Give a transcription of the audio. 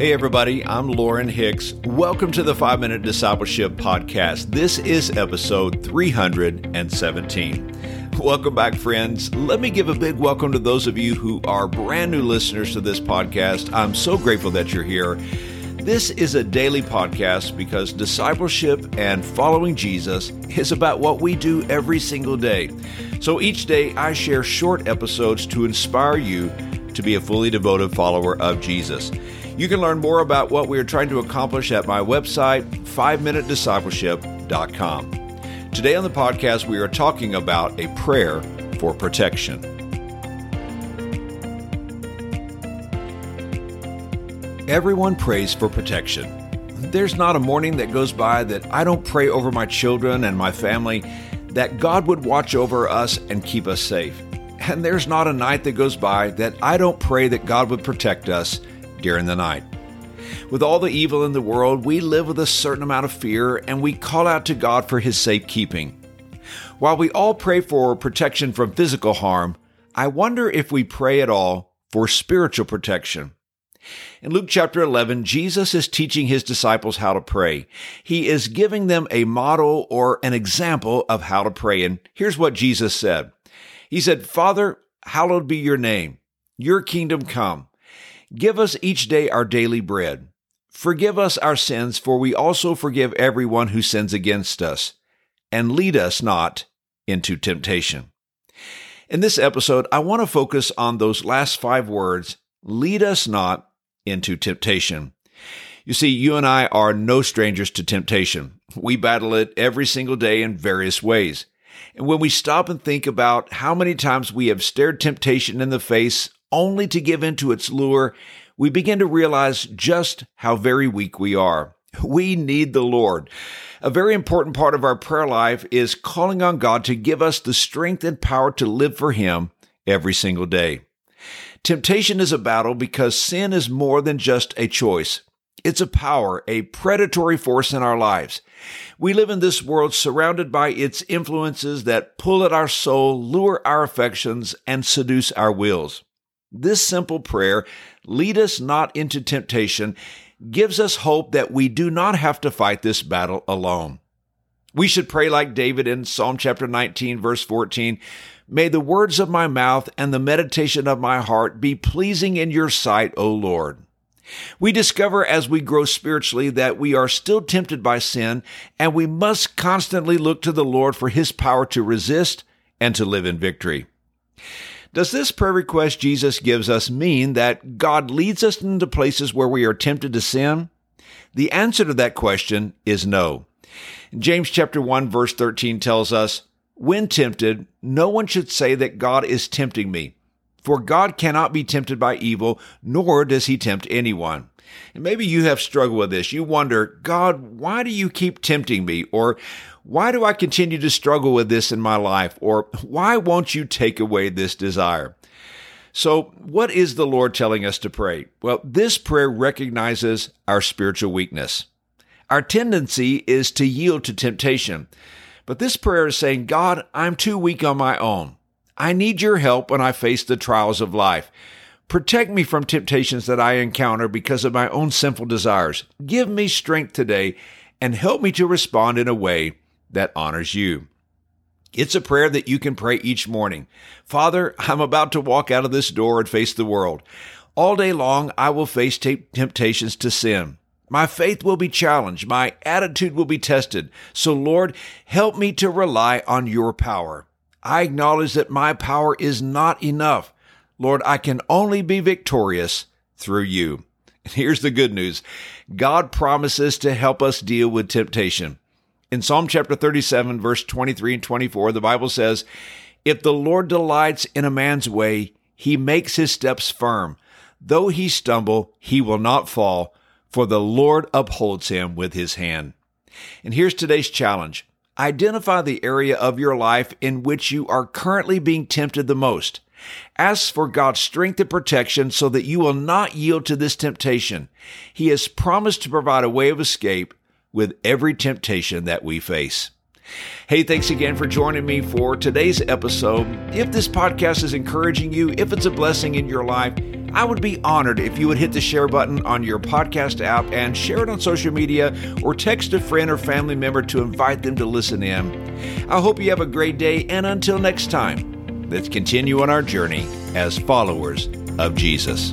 Hey, everybody, I'm Lauren Hicks. Welcome to the 5 Minute Discipleship Podcast. This is episode 317. Welcome back, friends. Let me give a big welcome to those of you who are brand new listeners to this podcast. I'm so grateful that you're here. This is a daily podcast because discipleship and following Jesus is about what we do every single day. So each day, I share short episodes to inspire you to be a fully devoted follower of Jesus. You can learn more about what we are trying to accomplish at my website, 5minutediscipleship.com. Today on the podcast, we are talking about a prayer for protection. Everyone prays for protection. There's not a morning that goes by that I don't pray over my children and my family that God would watch over us and keep us safe. And there's not a night that goes by that I don't pray that God would protect us during the night. With all the evil in the world, we live with a certain amount of fear and we call out to God for His safekeeping. While we all pray for protection from physical harm, I wonder if we pray at all for spiritual protection. In Luke chapter 11, Jesus is teaching his disciples how to pray. He is giving them a model or an example of how to pray. And here's what Jesus said He said, Father, hallowed be your name, your kingdom come. Give us each day our daily bread. Forgive us our sins, for we also forgive everyone who sins against us. And lead us not into temptation. In this episode, I want to focus on those last five words lead us not into temptation. You see, you and I are no strangers to temptation. We battle it every single day in various ways. And when we stop and think about how many times we have stared temptation in the face only to give in to its lure, we begin to realize just how very weak we are. We need the Lord. A very important part of our prayer life is calling on God to give us the strength and power to live for Him every single day. Temptation is a battle because sin is more than just a choice. It's a power, a predatory force in our lives. We live in this world surrounded by its influences that pull at our soul, lure our affections, and seduce our wills. This simple prayer, lead us not into temptation, gives us hope that we do not have to fight this battle alone. We should pray like David in Psalm chapter 19, verse 14. May the words of my mouth and the meditation of my heart be pleasing in your sight, O Lord. We discover as we grow spiritually that we are still tempted by sin, and we must constantly look to the Lord for His power to resist and to live in victory. Does this prayer request Jesus gives us mean that God leads us into places where we are tempted to sin? The answer to that question is no. James chapter 1 verse 13 tells us, when tempted, no one should say that God is tempting me, for God cannot be tempted by evil, nor does he tempt anyone. And maybe you have struggled with this. You wonder, God, why do you keep tempting me? Or why do I continue to struggle with this in my life? Or why won't you take away this desire? So, what is the Lord telling us to pray? Well, this prayer recognizes our spiritual weakness. Our tendency is to yield to temptation. But this prayer is saying, God, I'm too weak on my own. I need your help when I face the trials of life. Protect me from temptations that I encounter because of my own sinful desires. Give me strength today and help me to respond in a way that honors you. It's a prayer that you can pray each morning. Father, I'm about to walk out of this door and face the world. All day long, I will face t- temptations to sin. My faith will be challenged. My attitude will be tested. So, Lord, help me to rely on your power. I acknowledge that my power is not enough. Lord, I can only be victorious through you. And here's the good news God promises to help us deal with temptation. In Psalm chapter 37, verse 23 and 24, the Bible says, If the Lord delights in a man's way, he makes his steps firm. Though he stumble, he will not fall, for the Lord upholds him with his hand. And here's today's challenge identify the area of your life in which you are currently being tempted the most. Ask for God's strength and protection so that you will not yield to this temptation. He has promised to provide a way of escape with every temptation that we face. Hey, thanks again for joining me for today's episode. If this podcast is encouraging you, if it's a blessing in your life, I would be honored if you would hit the share button on your podcast app and share it on social media or text a friend or family member to invite them to listen in. I hope you have a great day, and until next time, let's continue on our journey as followers of Jesus.